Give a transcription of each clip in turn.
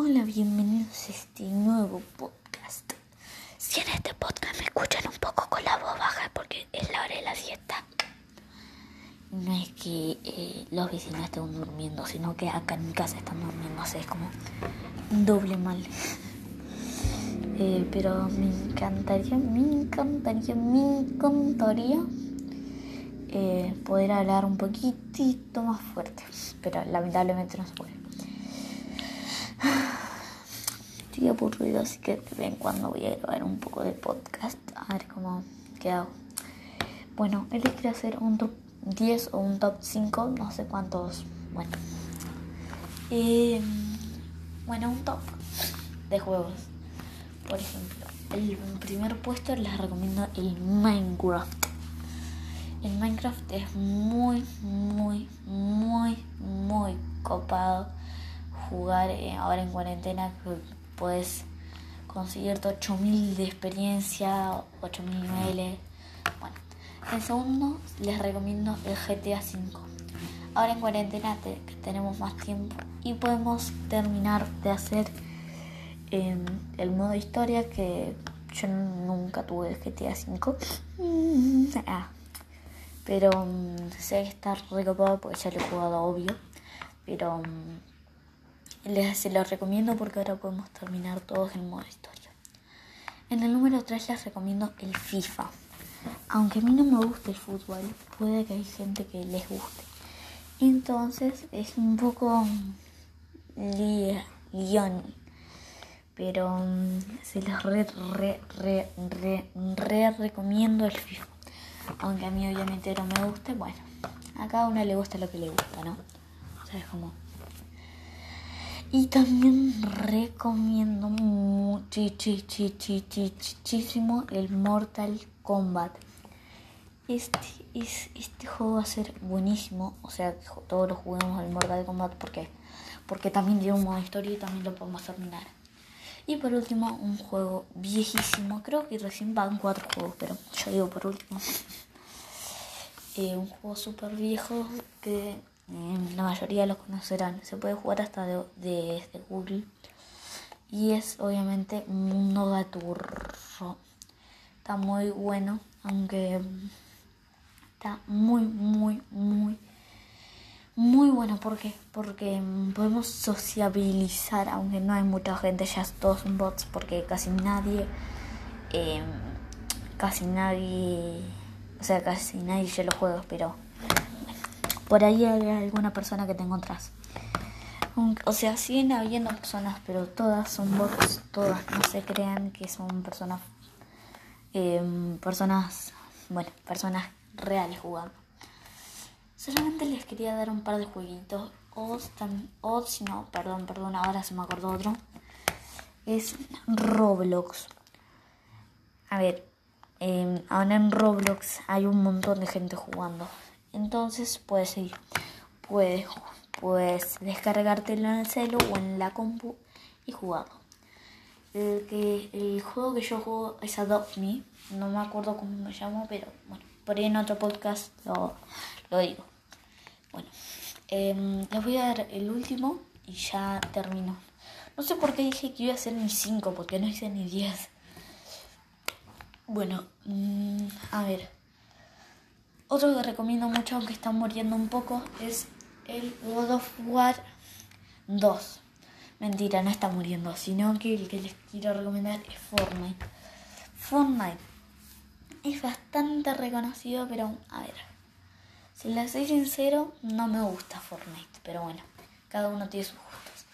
Hola, bienvenidos a este nuevo podcast. Si en este podcast me escuchan un poco con la voz baja porque es la hora de la siesta, no es que eh, los vecinos estén durmiendo, sino que acá en mi casa están durmiendo, o es como doble mal. Eh, pero me encantaría, me encantaría, me encantaría eh, poder hablar un poquitito más fuerte, pero lamentablemente no se puede. Estoy aburrido, así que ven cuando voy a grabar un poco de podcast, a ver cómo queda. Bueno, él quiere hacer un top 10 o un top 5, no sé cuántos. Bueno, eh, bueno, un top de juegos. Por ejemplo, el primer puesto les recomiendo el Minecraft. El Minecraft es muy, muy, muy, muy copado jugar eh, ahora en cuarentena puedes conseguirte 8000 de experiencia, 8000 niveles. Bueno, en segundo les recomiendo el GTA V. Ahora en cuarentena tenemos más tiempo y podemos terminar de hacer em, el modo historia que yo nunca tuve el GTA V. Ah. Pero mm, sé que está recopado porque ya lo he jugado obvio. Pero mm, les se los recomiendo porque ahora podemos terminar todos en modo historia. En el número 3 les recomiendo el FIFA. Aunque a mí no me gusta el fútbol, puede que hay gente que les guste. Entonces es un poco lión. Pero mm, se los re, re, re, re, re recomiendo el FIFA. Aunque a mí obviamente no me guste, bueno, a cada uno le gusta lo que le gusta, ¿no? O sea, y también recomiendo muchísimo el Mortal Kombat. Este, es, este juego va a ser buenísimo. O sea, todos lo juguemos al Mortal Kombat. ¿Por qué? Porque también tiene un modo historia y también lo podemos terminar. Y por último, un juego viejísimo. Creo que recién van cuatro juegos, pero yo digo por último. Eh, un juego súper viejo que la mayoría lo conocerán. Se puede jugar hasta desde de, Google. Y es obviamente Mundo Gaturro. Está muy bueno, aunque está muy, muy, muy, muy bueno. ¿Por qué? Porque podemos sociabilizar, aunque no hay mucha gente, ya todos son bots, porque casi nadie, em, casi nadie, o sea, casi nadie ya lo juega, pero por ahí hay alguna persona que te encontrás. O sea, siguen habiendo personas, pero todas son bots, todas no se crean que son personas, em, personas, bueno, personas reales jugando. Solamente les quería dar un par de jueguitos, o, o no, perdón, perdón, ahora se me acordó otro. Es Roblox. A ver, eh, ahora en Roblox hay un montón de gente jugando. Entonces puedes ir, puedes, puedes descargártelo en el celu o en la compu y jugarlo. El, que, el juego que yo juego es Adopt Me, no me acuerdo cómo me llamo, pero bueno, por ahí en otro podcast lo, digo. Bueno, eh, les voy a dar el último y ya termino. No sé por qué dije que iba a hacer ni 5, porque no hice ni 10. Bueno, mm, a ver. Otro que recomiendo mucho, aunque está muriendo un poco, es el God of War 2. Mentira, no está muriendo, sino que el que les quiero recomendar es Fortnite. Fortnite es bastante reconocido, pero a ver, si les soy sincero, no me gusta Fortnite, pero bueno, cada uno tiene sus gustos.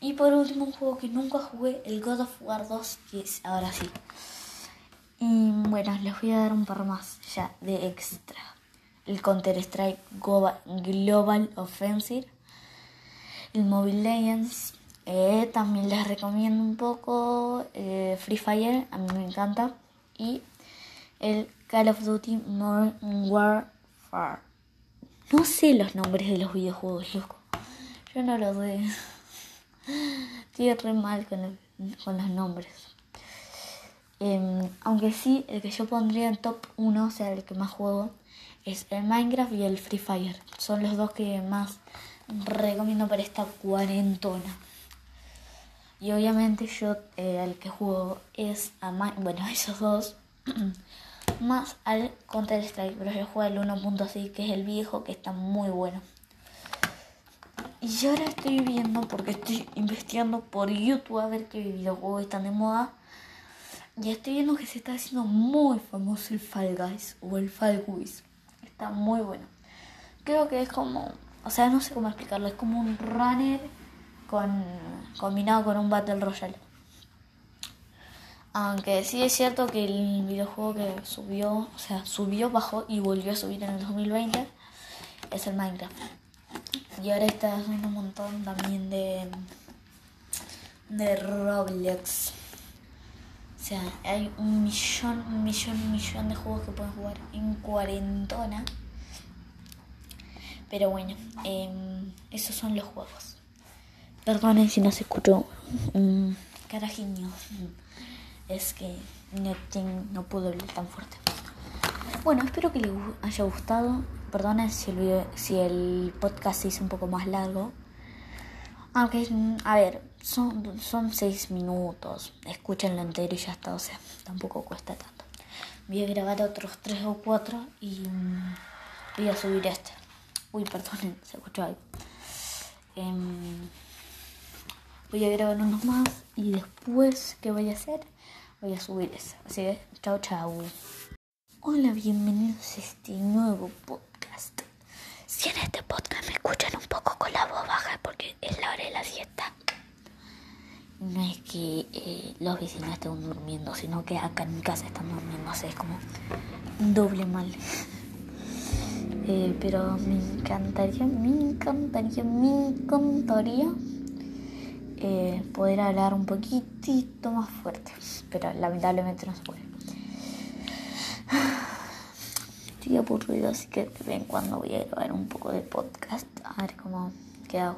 Y por último, un juego que nunca jugué, el God of War 2, que es ahora sí. Y bueno, les voy a dar un par más ya de extra. El Counter-Strike Global Offensive. El Mobile Legends. Eh, también les recomiendo un poco. Eh, Free Fire, a mí me encanta. Y el Call of Duty Modern Warfare. No sé los nombres de los videojuegos, loco. Yo no los sé. Estoy re mal con, con los nombres. Em, aunque sí, el que yo pondría en top 1, o sea, el que más juego, es el Minecraft y el Free Fire. Son los dos que más recomiendo para esta cuarentona. Y obviamente yo eh, al que juego es a bueno, esos dos, más al Counter Strike, pero yo juego el 1.6 que es el viejo que está muy bueno. Y ahora estoy viendo, porque estoy investigando por YouTube a ver qué videojuegos están de moda. Y estoy viendo que se está haciendo muy famoso el Fall Guys o el Fall Guys. Está muy bueno. Creo que es como, o sea, no sé cómo explicarlo, es como un runner con, combinado con un Battle Royale. Aunque sí es cierto que el videojuego que subió, o sea, subió, bajó y volvió a subir en el 2020 es el Minecraft. Y ahora está haciendo un montón también de, de Roblox. O sea, hay un millón, un millón, un millón de juegos que pueden jugar en cuarentona. Pero bueno, em, esos son los juegos. Perdonen si no se escuchó un carajiño. Es que no, no hablar tan fuerte. Bueno, espero que les haya gustado. Perdonen si el, si el podcast se hizo un poco más largo. Aunque, a ver, son, son seis minutos. Escúchenlo entero y ya está. O sea, tampoco cuesta tanto. Voy a grabar otros tres o cuatro y mm, voy a subir este. Uy, perdonen, se escuchó algo. Em, voy a grabar unos más y después, ¿qué voy a hacer? Voy a subir eso. Así que, chao, chao. Hola, bienvenidos a este nuevo podcast. Si en este podcast me escuchan un poco con la voz baja porque es la hora de la siesta. No es que eh, los vecinos estén durmiendo, sino que acá en mi casa están durmiendo. Así es como doble mal. Eh, pero me encantaría, me encantaría, me encantaría eh, poder hablar un poquitito más fuerte, pero lamentablemente no se puede. Estoy aburrido, así que ven cuando voy a grabar un poco de podcast, a ver cómo queda.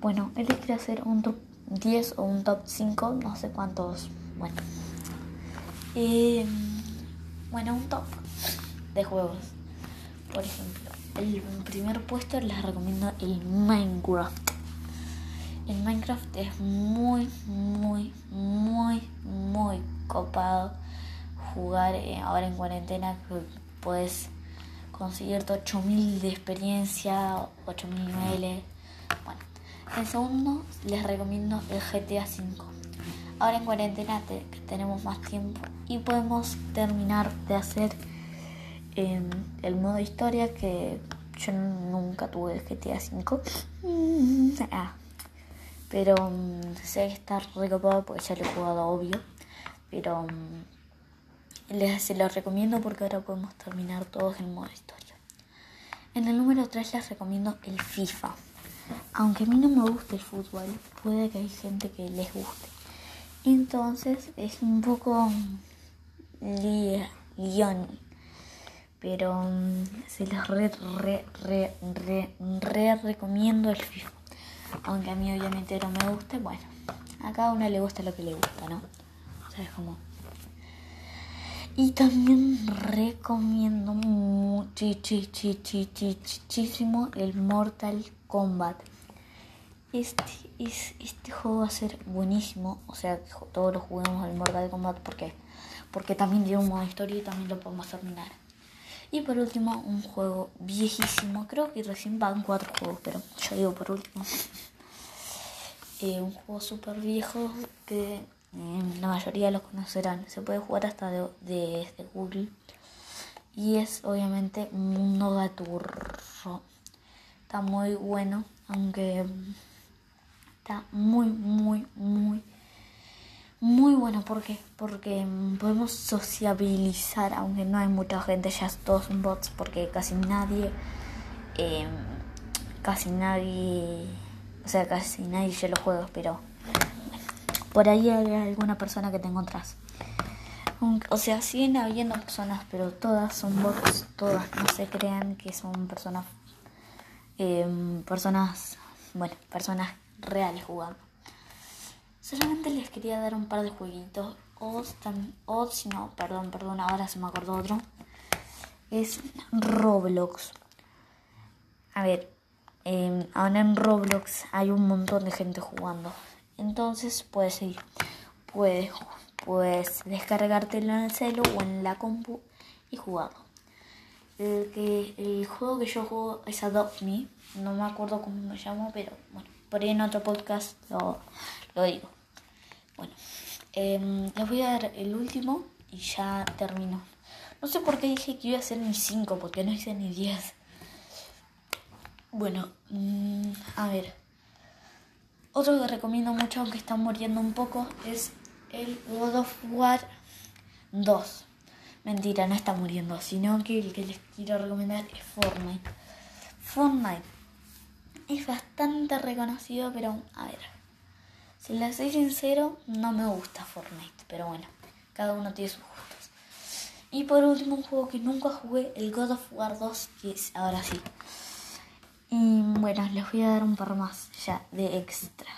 Bueno, él quiere hacer un top 10 o un top 5, no sé cuántos. Bueno, eh, bueno, un top de juegos. Por ejemplo, el primer puesto les recomiendo el Minecraft en Minecraft es muy, muy, muy, muy copado jugar eh, ahora en cuarentena puedes conseguirte 8000 de experiencia, 8000 niveles. Bueno, en segundo les recomiendo el GTA V. Ahora en cuarentena tenemos más tiempo y podemos terminar de hacer em, el modo historia que yo nunca tuve el GTA V. Mm, ah. Pero um, sé que está recopado porque ya lo he jugado, obvio. Pero mm, les, se lo recomiendo porque ahora podemos terminar todos en modo historia. En el número 3 les recomiendo el FIFA. Aunque a mí no me gusta el fútbol, puede que hay gente que les guste. Entonces es un poco guion. Pero se los re, re, re, re, re recomiendo el FIFA aunque a mí obviamente no me guste, bueno, a cada uno le gusta lo que le gusta, ¿no? ¿Sabes cómo? Y también recomiendo muchísimo el Mortal Kombat. Este, este juego va a ser buenísimo, o sea, todos lo juguemos al Mortal Kombat porque, porque también tiene un modo historia y también lo podemos terminar. Y por último, un juego viejísimo. Creo que recién van cuatro juegos, pero yo digo por último. Eh, un juego súper viejo que eh, la mayoría lo conocerán. Se puede jugar hasta de, desde Google. Y es obviamente Mundo Gaturro. Está muy bueno, aunque está muy, muy, muy muy bueno. ¿Por Porque podemos sociabilizar, aunque no hay mucha gente, ya todos son bots, porque casi nadie, em, casi nadie, o sea, casi nadie ya los juegos, pero por ahí hay alguna persona que te encontrás. O sea, siguen habiendo personas, pero todas son bots, todas no se crean que son personas, em, personas, bueno, personas reales jugando. Solamente les quería dar un par de jueguitos. O, si no, perdón, perdón, ahora se me acordó otro. Es Roblox. A ver, em, ahora en Roblox hay un montón de gente jugando. Entonces puedes seguir. Puedes, puedes descargártelo en el celu o en la compu y jugarlo. El, que, el juego que yo juego es Adopt Me. No me acuerdo cómo me llamo, pero bueno, por ahí en otro podcast lo, lo digo. Bueno, eh, les voy a dar el último y ya termino. No sé por qué dije que iba a hacer ni 5, porque no hice ni 10. Bueno, mmm, a ver. Otro que recomiendo mucho, aunque está muriendo un poco, es el God of War 2. Mentira, no está muriendo, sino que el que les quiero recomendar es Fortnite. Fortnite es bastante reconocido, pero a ver. Si les soy sincero, no me gusta Fortnite, pero bueno, cada uno tiene sus gustos. Y por último, un juego que nunca jugué, el God of War 2, que es ahora sí. Y bueno, les voy a dar un par más ya de extra.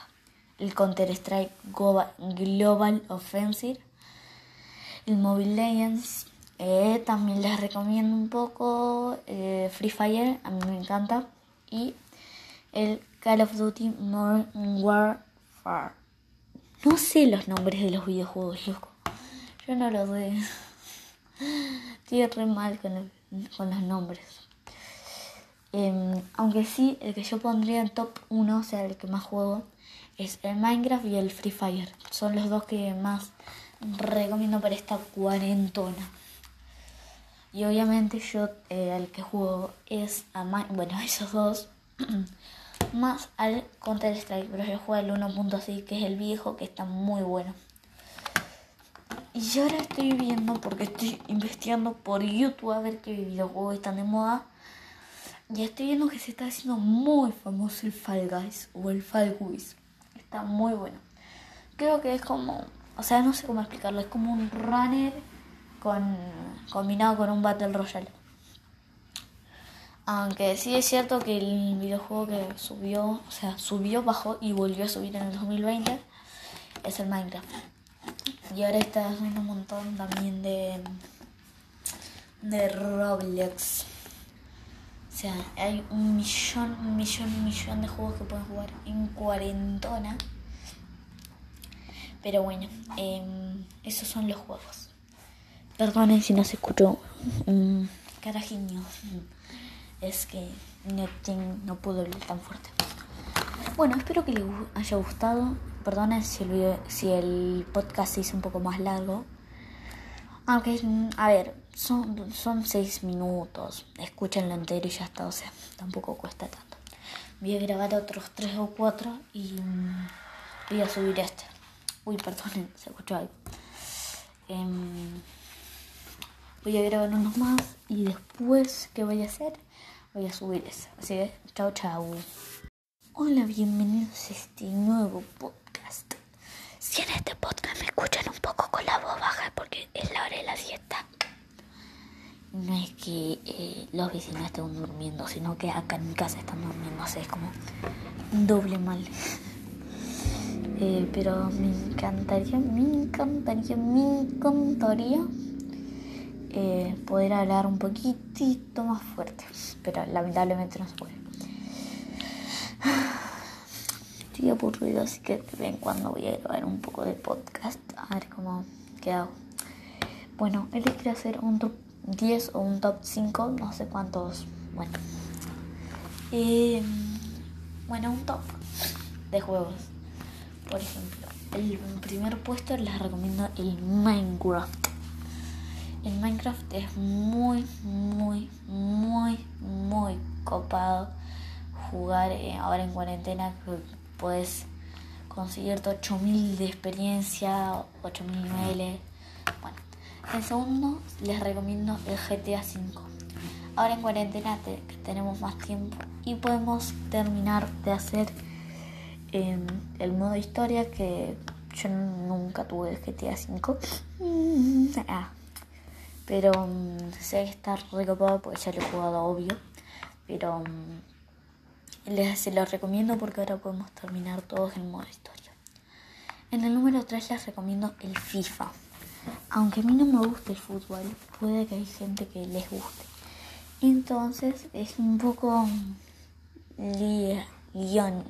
El Counter Strike Global Offensive. El Mobile Legends. Eh, también les recomiendo un poco. Eh, Free Fire, a mí me encanta. Y el Call of Duty Modern Warfare. No sé los nombres de los videojuegos, loco. Yo no los sé. Estoy re mal con, los nombres. Eh, aunque sí, el que yo pondría en top 1, o sea, el que más juego, es el Minecraft y el Free Fire. Son los dos que más recomiendo para esta cuarentona. Y obviamente yo eh, el que juego es a bueno, esos dos, más al Counter Strike, pero yo juego el 1.6 que es el viejo, que está muy bueno. Y ahora estoy viendo, porque estoy investigando por YouTube a ver qué videojuegos están de moda ya estoy viendo que se está haciendo muy famoso el Fall Guys o el Fall Guys. Está muy bueno. Creo que es como, o sea, no sé cómo explicarlo, es como un runner con combinado con un Battle Royale. Aunque sí es cierto que el videojuego que subió, o sea, subió, bajó y volvió a subir en el 2020 es el Minecraft. Y ahora está haciendo un montón también de de Roblox. O sea, hay un millón, un millón, un millón de juegos que pueden jugar en cuarentona. Pero bueno, eh, esos son los juegos. Perdonen si no se escuchó un carajiño. Es que no, no puedo hablar tan fuerte. Bueno, espero que les haya gustado. Perdonen si el, podcast se hizo un poco más largo. Aunque, a ver, son, son seis minutos. Escúchenlo entero y ya está. O sea, tampoco cuesta tanto. Voy a grabar otros tres o cuatro y mm, voy a subir este. Uy, perdonen, se escuchó algo. Em, voy a grabar unos más y después, ¿qué voy a hacer? Voy a subir eso. Así que, chao, chao. Hola, bienvenidos a este nuevo podcast. Si en este podcast me escuchan un poco con la voz baja porque es la hora de la siesta no es que eh, los vecinos estén durmiendo, sino que acá en mi casa están durmiendo, sea, es como doble mal. Eh, pero me encantaría, me encantaría, me encantaría eh, poder hablar un poquitito más fuerte, pero lamentablemente no se puede. Estoy aburrido, así que ven cuando voy a grabar un poco de podcast, a ver cómo queda. Bueno, él quiere hacer un 10 o un top 5, no sé cuántos, bueno. Eh, bueno, un top de juegos. Por ejemplo, el primer puesto les recomiendo el Minecraft. El Minecraft es muy, muy, muy, muy copado jugar eh, ahora en cuarentena que puedes conseguirte 8000 de experiencia, 8000 niveles. Bueno, en segundo, les recomiendo el GTA V. Ahora en cuarentena tenemos más tiempo y podemos terminar de hacer em, el modo historia que yo nunca tuve el GTA V. Ah. Pero um, sé que está recopado porque ya lo he jugado obvio. Pero mm, les se lo recomiendo porque ahora podemos terminar todos el modo historia. En el número 3 les recomiendo el FIFA. Aunque a mí no me guste el fútbol, puede que hay gente que les guste. Entonces es un poco guion.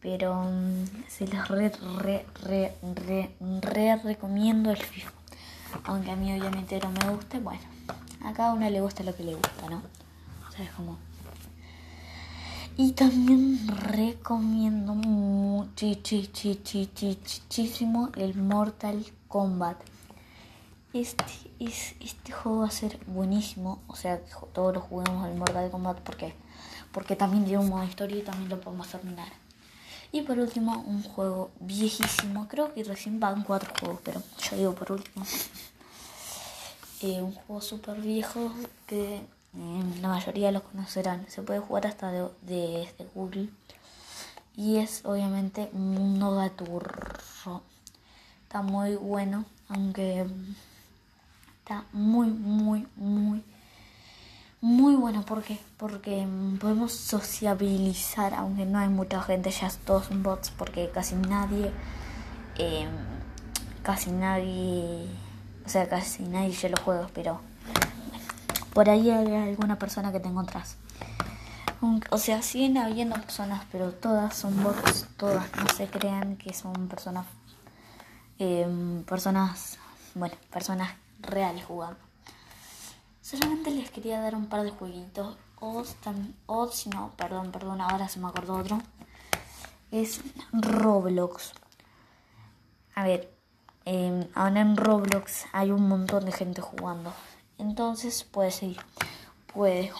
pero mm, se los re, re, re, re, re recomiendo el FIFA. Aunque a mí obviamente no me guste, bueno, a cada uno le gusta lo que le gusta, ¿no? O sea, es como... Y también recomiendo muchísimo el Mortal Kombat. Este, es, este juego va a ser buenísimo. O sea, todos lo juguemos al Mortal Kombat. ¿Por qué? Porque también tiene un modo historia y también lo podemos terminar. Y por último, un juego viejísimo. Creo que recién van cuatro juegos, pero yo digo por último. Eh, un juego súper viejo que eh, la mayoría lo conocerán. Se puede jugar hasta desde de, Google. Y es obviamente Mundo Gaturro. Está muy bueno, aunque está muy, muy, muy muy bueno. ¿Por qué? Porque podemos sociabilizar, aunque no hay mucha gente, ya todos son bots, porque casi nadie, em, casi nadie, o sea, casi nadie ya los juega, pero por ahí hay alguna persona que te encontrás. O sea, siguen habiendo personas, pero todas son bots, todas, no se crean que son personas, em, personas, bueno, personas reales jugando. Solamente les quería dar un par de jueguitos. O, o si no, perdón, perdón, ahora se me acordó otro. Es Roblox. A ver, eh, ahora en Roblox hay un montón de gente jugando. Entonces puedes ir, puedes,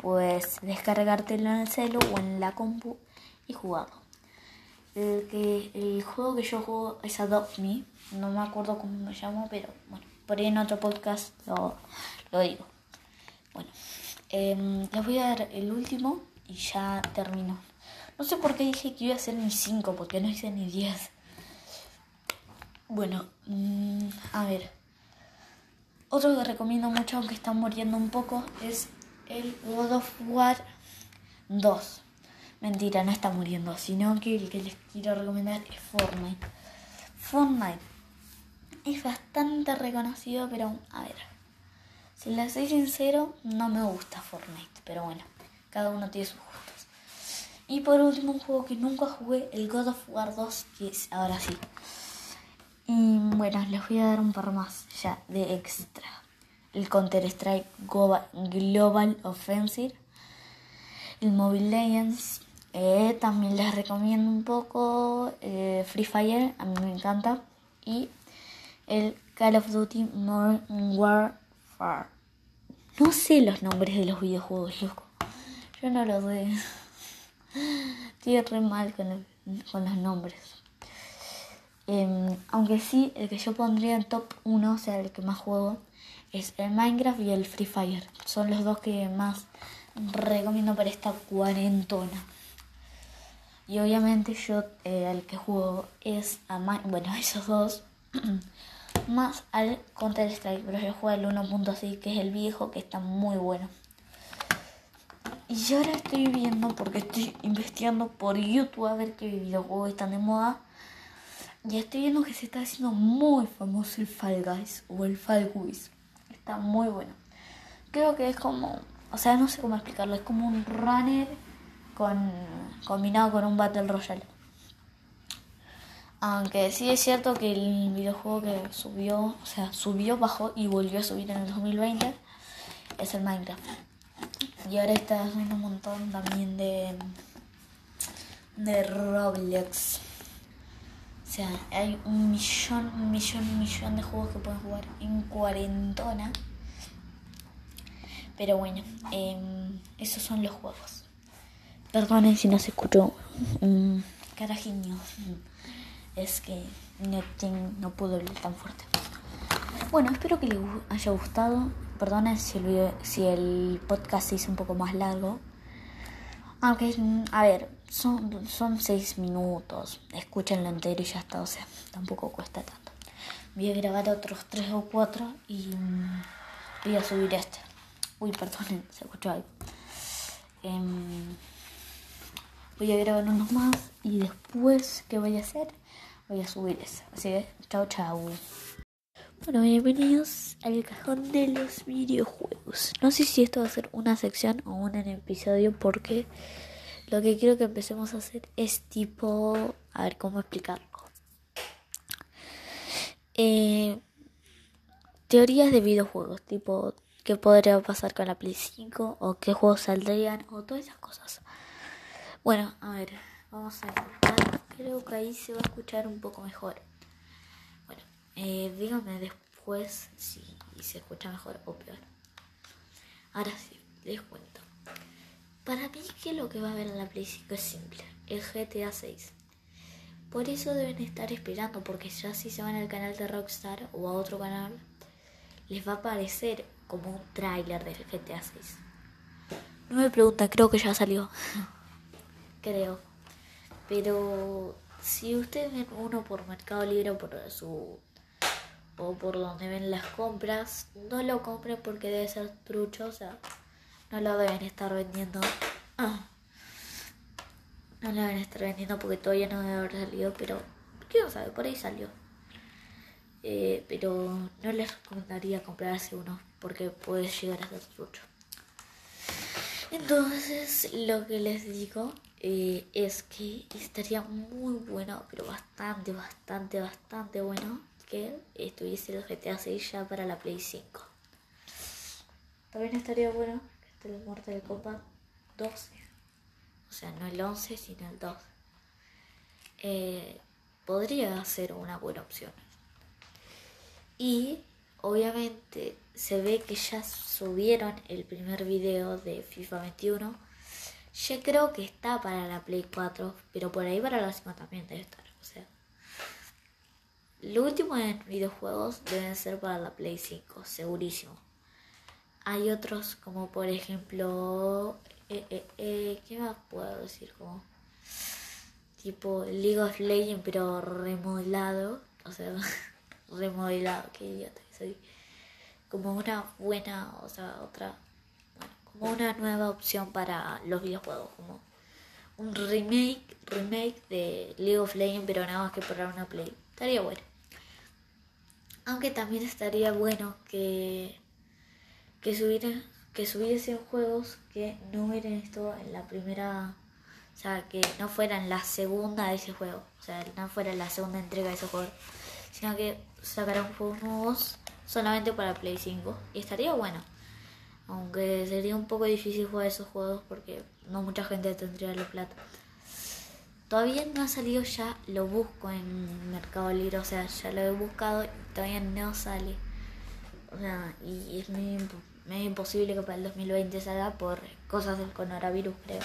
puedes descargártelo en el celu o en la compu y jugarlo. El, que, el juego que yo juego es Adopt Me. No me acuerdo cómo me llamo, pero bueno, por ahí en otro podcast lo, lo digo. Bueno, eh, les voy a dar el último y ya termino. No sé por qué dije que iba a hacer ni 5, porque no hice ni 10. Bueno, mm, a ver. Otro que recomiendo mucho, aunque está muriendo un poco, es el God of War 2. Mentira, no está muriendo, sino que el que les quiero recomendar es Fortnite. Fortnite es bastante reconocido, pero a ver. Si les soy sincero, no me gusta Fortnite, pero bueno, cada uno tiene sus gustos. Y por último, un juego que nunca jugué, el God of War 2, que es ahora sí. Y bueno, les voy a dar un par más ya de extra. El Counter Strike Global Offensive, el Mobile Legends, eh, también les recomiendo un poco eh, Free Fire, a mí me encanta, y el Call of Duty Modern Warfare no sé los nombres de los videojuegos, loco. Yo no los sé. Estoy re mal con, los nombres. Em, aunque sí, el que yo pondría en top 1, o sea, el que más juego, es el Minecraft y el Free Fire. Son los dos que más recomiendo para esta cuarentona. Y obviamente yo eh, el que juego es a bueno, esos dos. más al Counter Strike, pero yo juego el 1.6 que es el viejo que está muy bueno. Y ahora estoy viendo, porque estoy investigando por YouTube a ver qué videojuegos están de moda. Y estoy viendo que se está haciendo muy famoso el Fall Guys o el Fall Guys. Está muy bueno. Creo que es como, o sea, no sé cómo explicarlo, es como un runner con, combinado con un Battle Royale. Aunque sí es cierto que el videojuego que subió, o sea, subió, bajó y volvió a subir en el 2020 es el Minecraft. Y ahora está haciendo un montón también de, de Roblox. O sea, hay un millón, un millón, un millón de juegos que pueden jugar en cuarentona. Pero bueno, em, esos son los juegos. Perdonen si no se escuchó un carajiño es que no, no hablar tan fuerte. Bueno, espero que les haya gustado. Perdona si el, si el podcast se hizo un poco más largo. Aunque, a ver, son, son seis minutos. Escúchenlo entero y ya está. O sea, tampoco cuesta tanto. Voy a grabar otros tres o cuatro y mm, voy a subir este. Uy, perdonen, se escuchó algo. Em, voy a grabar unos más y después, ¿qué voy a hacer? voy a subir eso. Así que, chao, chao. Bueno, bienvenidos al cajón de los videojuegos. No sé si esto va a ser una sección o un episodio porque lo que quiero que empecemos a hacer es tipo, a ver cómo explicarlo. Eh, teorías de videojuegos, tipo qué podría pasar con la Play 5 o qué juegos saldrían o todas esas cosas. Bueno, a ver, vamos a intentar. Creo que ahí se va a escuchar un poco mejor. Bueno, eh, díganme después si se escucha mejor o peor. Ahora sí, les cuento. Para mí que lo que va a ver en la Play 5 es simple, el GTA 6. Por eso deben estar esperando, porque ya si se van al canal de Rockstar o a otro canal, les va a aparecer como un tráiler del GTA 6. No me preguntan, creo que ya salió. creo. Pero si ustedes ven uno por Mercado Libre o por su o por donde ven las compras, no lo compren porque debe ser trucho, o sea, no lo deben estar vendiendo. Ah. No lo deben estar vendiendo porque todavía no debe haber salido, pero quién sabe, por ahí salió. Eh, pero no les recomendaría comprarse uno porque puede llegar a ser trucho. Entonces, lo que les digo eh, es que estaría muy bueno, pero bastante, bastante, bastante bueno que estuviese el GTA 6 ya para la Play 5. También estaría bueno esté el Mortal Kombat 12. O sea, no el 11, sino el 2. Eh, podría ser una buena opción. Y obviamente se ve que ya subieron el primer video de FIFA 21. Ya creo que está para la Play 4, pero por ahí para la 5 también debe estar. O sea, lo último en videojuegos deben ser para la Play 5, segurísimo. Hay otros como por ejemplo, eh, eh, eh, ¿qué más puedo decir? Como tipo League of Legends pero remodelado, o sea, remodelado, qué idiota soy. Como una buena, o sea, otra, como una nueva opción para los videojuegos, como un remake, remake de League of Legends pero nada más que para una Play. Estaría bueno. Aunque también estaría bueno que, que, subiera, que subiesen juegos que no hubieran esto en la primera, o sea, que no fueran la segunda de ese juego, o sea, no fuera la segunda entrega de ese juego, sino que sacaran juegos nuevos solamente para Play 5 y estaría bueno. Aunque sería un poco difícil jugar esos juegos porque no mucha gente tendría la plata. Todavía no ha salido ya, lo busco en Mercado Libre, o sea, ya lo he buscado y todavía no sale. O sea, y es medio, imposible que para el 2020 salga por cosas del coronavirus, creo.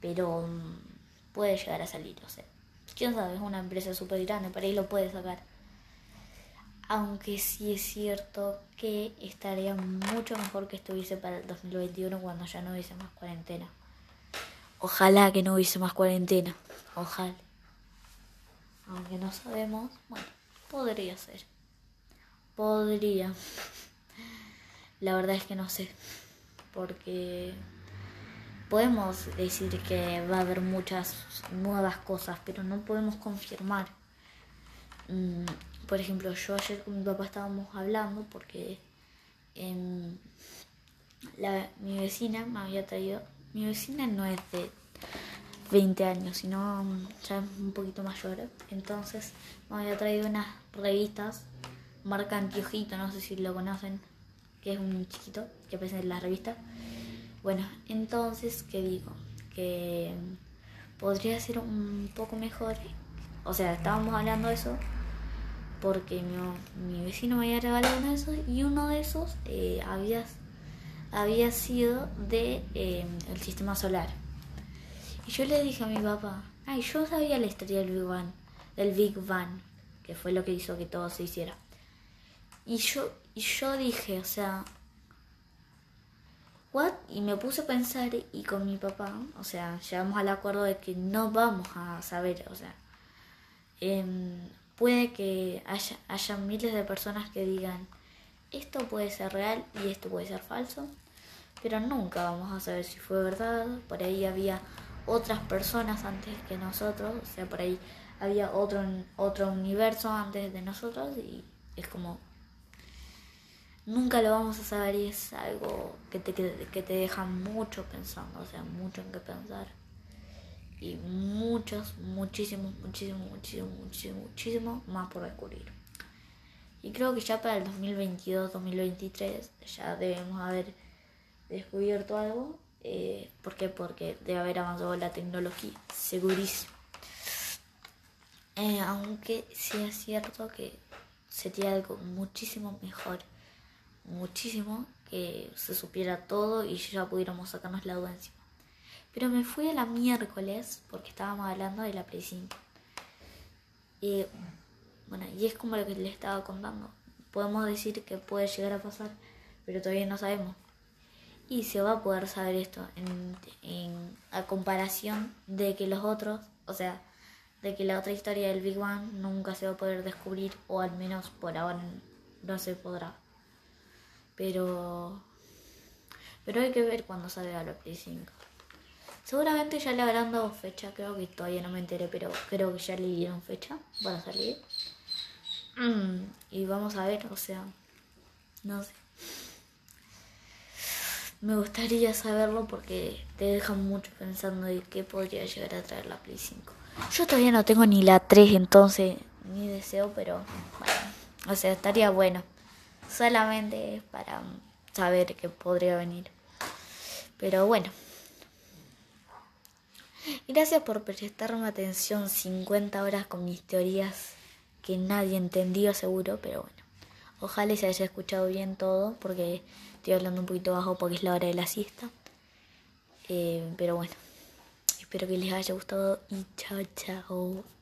Pero mm, puede llegar a salir, o sea. Quién sabe, es una empresa súper grande, por ahí lo puede sacar. Aunque sí es cierto que estaría mucho mejor que estuviese para el 2021 cuando ya no hubiese más cuarentena. Ojalá que no hubiese más cuarentena. Ojalá. Aunque no sabemos, bueno, podría ser. Podría. La verdad es que no sé. Porque podemos decir que va a haber muchas nuevas cosas, pero no podemos confirmar. Mm, por ejemplo, yo ayer con mi papá estábamos hablando porque em, mi vecina me había traído mi vecina no es de 20 años, sino ya es un poquito mayor. Entonces me había traído unas revistas, marca Antiojito, no sé si lo conocen, que es un chiquito que aparece en la revista. Bueno, entonces, ¿qué digo? Que podría ser un poco mejor. O sea, estábamos hablando de eso porque mi, mi vecino me había regalado uno de esos y uno de esos eh, había había sido de eh, el sistema solar. Y yo le dije a mi papá, ay, yo sabía la historia del Big Bang, del Big Bang, que fue lo que hizo que todo se hiciera. Y yo, y yo dije, o sea, what? Y me puse a pensar y con mi papá, o sea, llegamos al acuerdo de que no vamos a saber, o sea, em, puede que haya, haya miles de personas que digan, esto puede ser real y esto puede ser falso, pero nunca vamos a saber si fue verdad. Por ahí había otras personas antes que nosotros, o sea, por ahí había otro, otro universo antes de nosotros y es como nunca lo vamos a saber y es algo que te, que te deja mucho pensando, o sea, mucho en qué pensar. y muchos, muchísimos, muchísimos, muchísimos, muchísimos, muchísimos más por descubrir. Y creo que ya para el 2022-2023 ya debemos haber descubierto algo. Eh, ¿Por qué? Porque debe haber avanzado la tecnología, segurísimo. Eh, aunque sí es cierto que sería algo muchísimo mejor, muchísimo, que se supiera todo y ya pudiéramos sacarnos la duda encima. Pero me fui a la miércoles porque estábamos hablando de la Play 5. Y bueno, y es como lo que les estaba contando. Podemos decir que puede llegar a pasar, pero todavía no sabemos. Y se va a poder saber esto en, en a comparación de que los otros, o sea, de que la otra historia del Big Bang nunca se va a poder descubrir, o al menos por ahora no se podrá. Pero. Pero hay que ver cuando salga la Play 5. Seguramente ya le habrán dado fecha, creo que todavía no me enteré, pero creo que ya le dieron fecha para salir. Mm, y vamos a ver, o sea, no sé. Me gustaría saberlo porque te deja mucho pensando de qué podría llegar a traer la Play 5. Yo todavía no tengo ni la 3, entonces ni deseo, pero bueno, o sea, estaría bueno. Solamente para saber que podría venir. Pero bueno. Gracias por prestarme atención 50 horas con mis teorías que nadie entendió seguro, pero bueno. Ojalá se haya escuchado bien todo porque estoy hablando un poquito bajo porque es la hora de la siesta. Eh, pero bueno, espero que les haya gustado y chao chao.